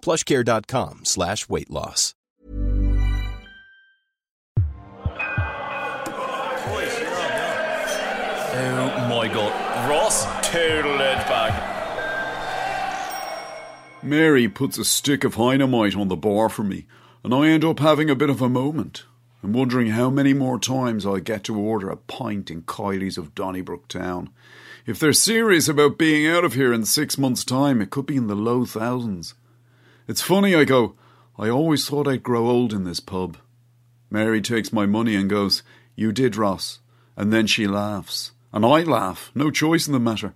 plushcare.com slash weight loss. Oh my god. Ross total edge back. Mary puts a stick of dynamite on the bar for me, and I end up having a bit of a moment. I'm wondering how many more times I get to order a pint in Kiely's of Donnybrook Town. If they're serious about being out of here in six months' time, it could be in the low thousands. It's funny, I go, I always thought I'd grow old in this pub. Mary takes my money and goes, You did, Ross. And then she laughs. And I laugh, no choice in the matter.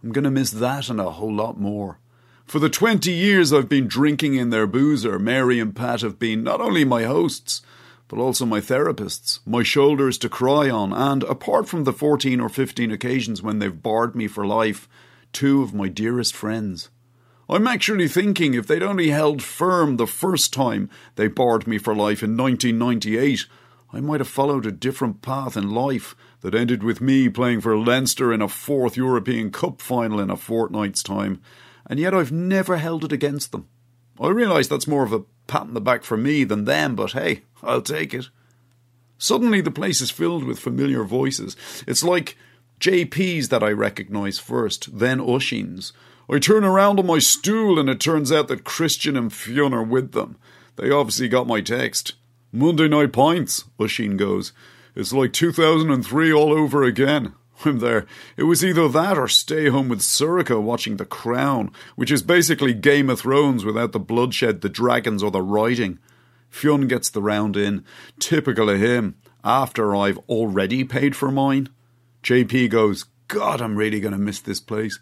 I'm going to miss that and a whole lot more. For the 20 years I've been drinking in their boozer, Mary and Pat have been not only my hosts, but also my therapists, my shoulders to cry on, and apart from the 14 or 15 occasions when they've barred me for life, two of my dearest friends. I'm actually thinking if they'd only held firm the first time they barred me for life in 1998, I might have followed a different path in life that ended with me playing for Leinster in a fourth European Cup final in a fortnight's time, and yet I've never held it against them. I realise that's more of a pat on the back for me than them, but hey, I'll take it. Suddenly the place is filled with familiar voices. It's like JP's that I recognise first, then Oisinn's. I turn around on my stool and it turns out that Christian and Fionn are with them. They obviously got my text. Monday night pints, Oisinn goes. It's like 2003 all over again. I'm there. It was either that or stay home with Sorcha watching The Crown, which is basically Game of Thrones without the bloodshed, the dragons, or the writing. Fionn gets the round in, typical of him, after I've already paid for mine. JP goes, God, I'm really going to miss this place.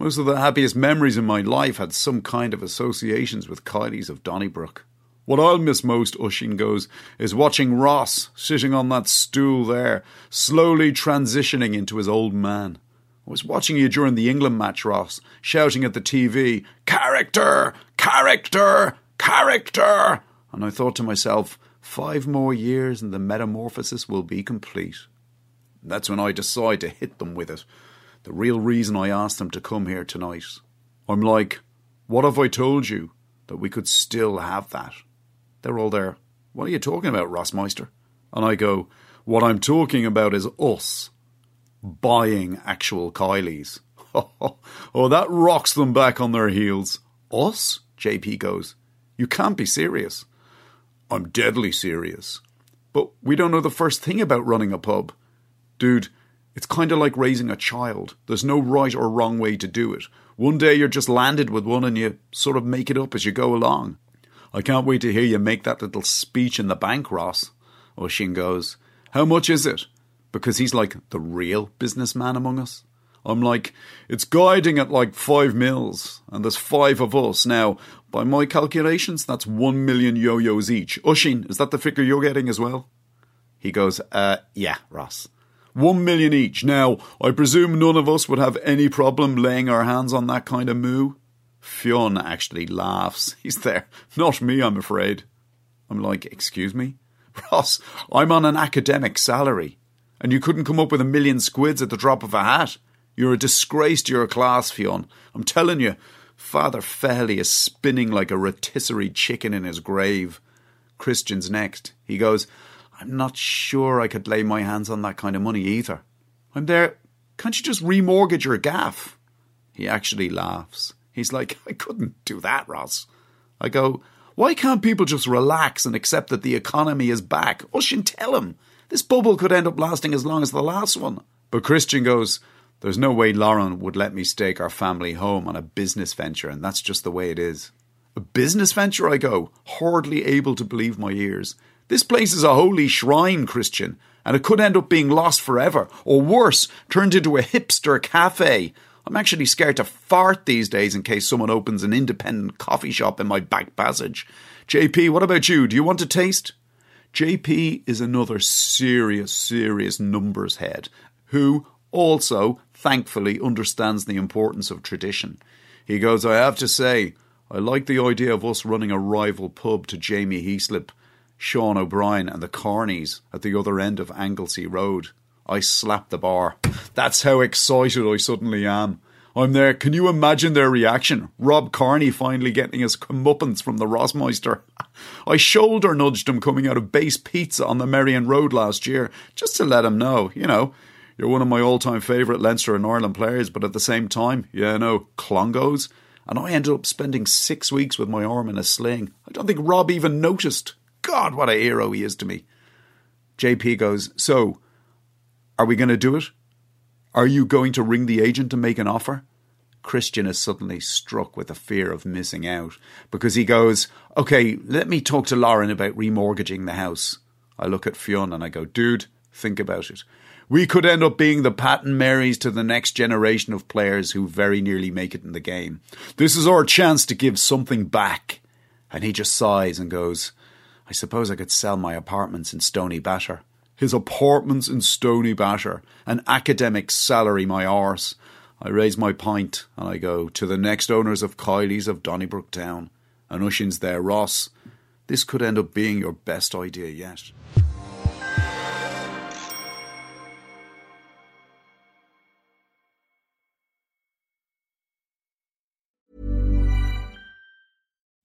Most of the happiest memories in my life had some kind of associations with Kiely's of Donnybrook. What I'll miss most, Oisinn goes, is watching Ross sitting on that stool there, slowly transitioning into his old man. I was watching you during the England match, Ross, shouting at the TV, Character! Character! Character! And I thought to myself, five more years and the metamorphosis will be complete. That's when I decide to hit them with it. The real reason I asked them to come here tonight. I'm like, what have I told you? That we could still have that. They're all there. What are you talking about, Rossmeister? And I go, What I'm talking about is us buying actual Kiely's. oh, that rocks them back on their heels. Us? JP goes, You can't be serious. I'm deadly serious. But we don't know the first thing about running a pub. Dude, it's kind of like raising a child. There's no right or wrong way to do it. One day you're just landed with one and you sort of make it up as you go along. I can't wait to hear you make that little speech in the bank, Ross. Oisinn goes, How much is it? Because he's like the real businessman among us. I'm like, it's guiding at like five mils, and there's five of us. Now, by my calculations, that's one million yo yos each. Oisinn, is that the figure you're getting as well? He goes, uh, yeah, Ross. One million each. Now, I presume none of us would have any problem laying our hands on that kind of moo. Fionn actually laughs. He's there. Not me, I'm afraid. I'm like, Excuse me? Ross, I'm on an academic salary, and you couldn't come up with a million squids at the drop of a hat. You're a disgrace to your class, Fionn. I'm telling you, Father Fehily is spinning like a rotisserie chicken in his grave. Christian's next. He goes, I'm not sure I could lay my hands on that kind of money either. I'm there. Can't you just remortgage your gaff? He actually laughs. He's like, I couldn't do that, Ross. I go, why can't people just relax and accept that the economy is back? Oisinn, tell him. This bubble could end up lasting as long as the last one. But Christian goes, There's no way Lauren would let me stake our family home on a business venture, and that's just the way it is. A business venture, I go, hardly able to believe my ears. This place is a holy shrine, Christian, and it could end up being lost forever, or worse, turned into a hipster cafe. I'm actually scared to fart these days in case someone opens an independent coffee shop in my back passage. JP, what about you? Do you want to taste? JP is another serious, serious numbers head who also, thankfully, understands the importance of tradition. He goes, I have to say, I like the idea of us running a rival pub to Jamie Heaslip, Sean O'Brien, and the Kearneys at the other end of Anglesea Road. I slap the bar. That's how excited I suddenly am. I'm there. Can you imagine their reaction? Rob Kearney finally getting his comeuppance from the Rossmeister. I shoulder nudged him coming out of base pizza on the Merrion Road last year, just to let him know, you know, you're one of my all time favourite Leinster and Ireland players, but at the same time, yeah, no, Clongowes. And I ended up spending six weeks with my arm in a sling. I don't think Rob even noticed. God, what a hero he is to me. JP goes, So, are we going to do it? Are you going to ring the agent to make an offer? Christian is suddenly struck with the fear of missing out because he goes, Okay, let me talk to Lauren about remortgaging the house. I look at Fionn and I go, Dude, think about it. We could end up being the Pat and Marys to the next generation of players who very nearly make it in the game. This is our chance to give something back. And he just sighs and goes, I suppose I could sell my apartments in Stoneybatter. His apartments in Stoneybatter, an academic salary, my arse. I raise my pint and I go to the next owners of Kiely's of Donnybrook Town. And Oisinn's there, Ross. This could end up being your best idea yet.